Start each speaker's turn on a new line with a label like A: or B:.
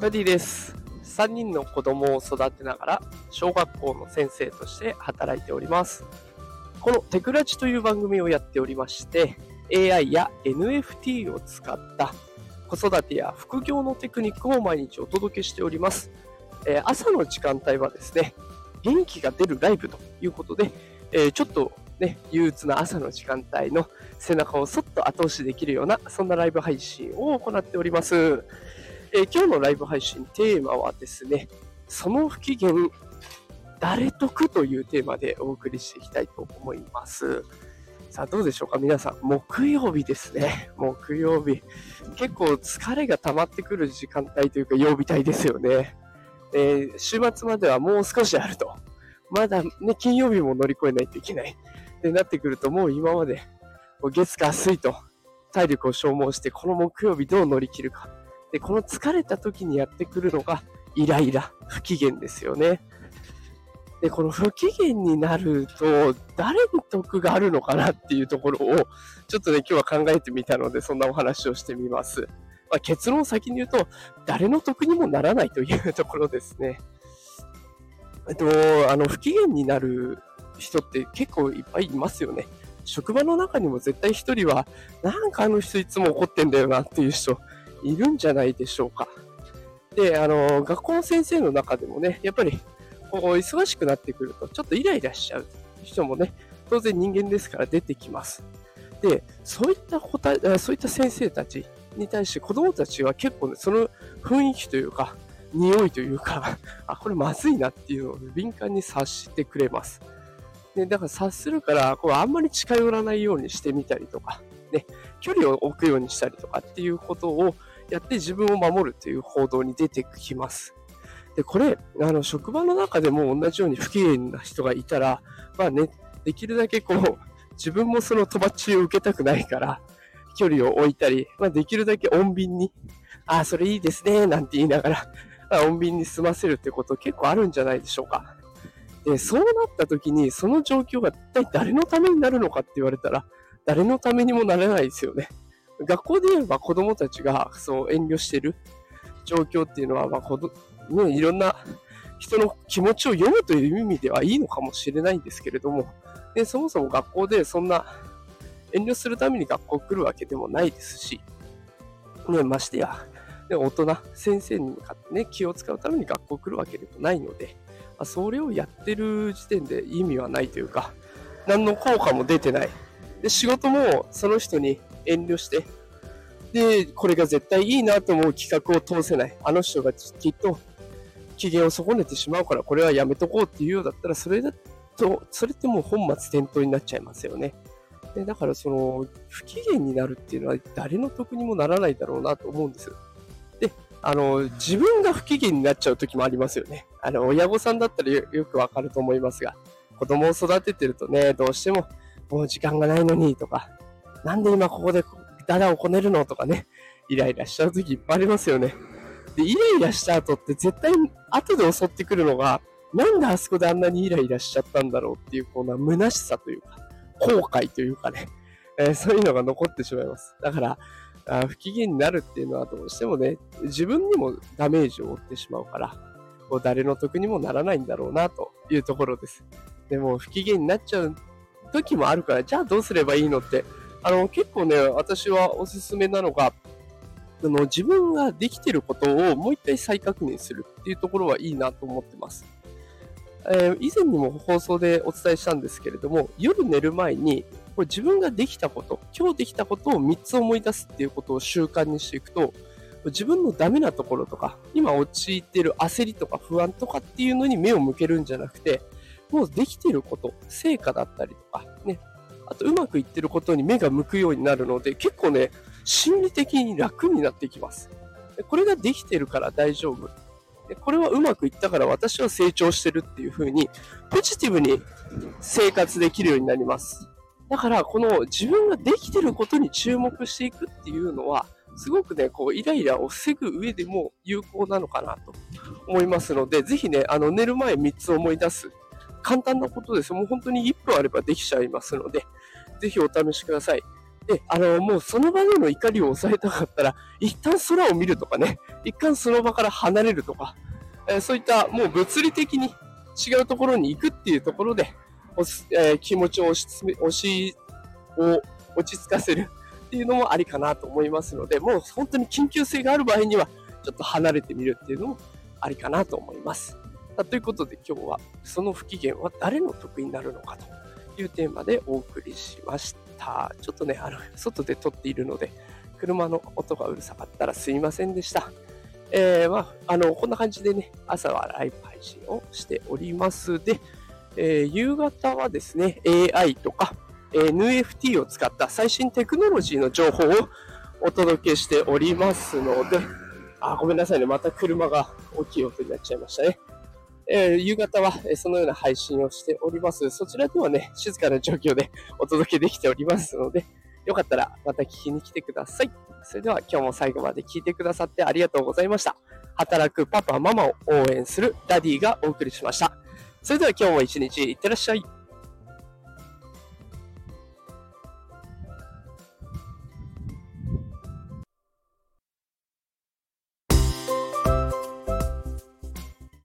A: ダディです。3人の子供を育てながら、小学校の先生として働いております。このテクラジという番組をやっておりまして、AI や NFT を使った子育てや副業のテクニックを毎日お届けしております。えー朝の時間帯はですね、元気が出るライブということで、えーちょっとね、憂鬱な朝の時間帯の背中をそっと後押しできるような、そんなライブ配信を行っております。えー今日のライブ配信テーマはですね、その不機嫌、誰得というテーマでお送りしていきたいと思います。さあ、どうでしょうか？皆さん、木曜日ですね。木曜日。結構疲れが溜まってくる時間帯というか曜日帯ですよね。えー週末まではもう少しあると。まだね、金曜日も乗り越えないといけない。ってなってくると、もう今まで、こう月火水と体力を消耗して、この木曜日どう乗り切るか。で、この疲れた時にやってくるのが、イライラ、不機嫌ですよね。で、この不機嫌になると、誰に得があるのかなっていうところを、ちょっとね、今日は考えてみたので、そんなお話をしてみます。まあ、結論を先に言うと、誰の得にもならないというところですね。えっと、あの、不機嫌になる人って結構いっぱいいますよね。職場の中にも絶対一人は、なんかあの人いつも怒ってんだよなっていう人いるんじゃないでしょうか。で、あの、学校の先生の中でもね、やっぱり、こう、忙しくなってくると、ちょっとイライラしちゃう人もね、当然人間ですから出てきます。で、そういったこた、えそういった先生たちに対して子供たちは結構ね、その雰囲気というか、匂いというか、あ、これまずいなっていうのを敏感に察してくれます。ね、だから察するから、こうあんまり近寄らないようにしてみたりとか、ね、距離を置くようにしたりとかっていうことをやって自分を守るという行動に出てきます。で、これ、あの、職場の中でも同じように不機嫌な人がいたら、まあね、できるだけこう、自分もそのとばっちりを受けたくないから、距離を置いたり、まあ、できるだけ穏便に、ああ、それいいですね、なんて言いながら、まあ、穏便に済ませるってこと結構あるんじゃないでしょうか。で、そうなった時に、その状況が一体誰のためになるのかって言われたら、誰のためにもなれないですよね。学校で言えば子供たちがそう遠慮してる状況っていうのは、まあ子どね、いろんな人の気持ちを読むという意味ではいいのかもしれないんですけれども、でそもそも学校でそんな遠慮するために学校来るわけでもないですし、ね、ましてや、ね、大人、先生に向かってね、気を使うために学校来るわけでもないので、まあそれをやってる時点で意味はないというか、何の効果も出てない。で、仕事もその人に遠慮して、で、これが絶対いいなと思う企画を通せない。あの人がきっと機嫌を損ねてしまうから、これはやめとこうっていうようだったら、それだと、それってもう本末転倒になっちゃいますよね。でだから、その、不機嫌になるっていうのは誰の得にもならないだろうなと思うんです。で、あの、自分が不機嫌になっちゃう時もありますよね。あの、親御さんだったらよくわかると思いますが、子供を育ててるとね、どうしても、もう時間がないのにとか、なんで今ここでダダをこねるのとかね、イライラしちゃう時いっぱいありますよね。で、イライラした後って絶対後で襲ってくるのが、なんであそこであんなにイライラしちゃったんだろうっていう、こうな虚しさというか、後悔というかね、えーそういうのが残ってしまいます。だから、あ不機嫌になるっていうのはどうしてもね、自分にもダメージを負ってしまうから、こう誰の得にもならないんだろうなというところです。でも不機嫌になっちゃう時もあるから、じゃあどうすればいいのって、あの、結構ね、私はおすすめなのが、あの自分ができてることをもう一回再確認するっていうところはいいなと思ってます。えー以前にも放送でお伝えしたんですけれども、夜寝る前に、これ自分ができたこと、今日できたことを3つ思い出すっていうことを習慣にしていくと、自分のダメなところとか、今陥っている焦りとか不安とかっていうのに目を向けるんじゃなくて、もうできてること、成果だったりとか、ね、あとうまくいってることに目が向くようになるので、結構ね、心理的に楽になってきます。これができてるから大丈夫。これはうまくいったから私は成長してるっていう風に、ポジティブに生活できるようになります。だから、この自分ができてることに注目していくっていうのは、すごくね、こう、イライラを防ぐ上でも有効なのかなと思いますので、ぜひね、あの、寝る前3つ思い出す。簡単なことです。もう本当に1分あればできちゃいますので、ぜひお試しください。で、あの、もうその場での怒りを抑えたかったら、一旦空を見るとかね、一旦その場から離れるとか、えー、そういったもう物理的に違うところに行くっていうところで、えー、気持ちを押し押しを落ち着かせるっていうのもありかなと思いますので、もう本当に緊急性がある場合には、ちょっと離れてみるっていうのもありかなと思います。ということで今日はその不機嫌は誰の得になるのかというテーマでお送りしました。ちょっとね、あの、外で撮っているので、車の音がうるさかったらすいませんでした。えー、まあ、あの、こんな感じでね、朝はライブ配信をしておりますで、えー、夕方はですね、AI とかえ、NFT を使った最新テクノロジーの情報をお届けしておりますので、あ、ごめんなさいね。また車が大きい音になっちゃいましたね。えー、夕方はそのような配信をしております。そちらではね、静かな状況で お届けできておりますので、よかったらまた聞きに来てください。それでは今日も最後まで聞いてくださってありがとうございました。働くパパママを応援するダディがお送りしました。それでは今日も一日いってらっしゃい。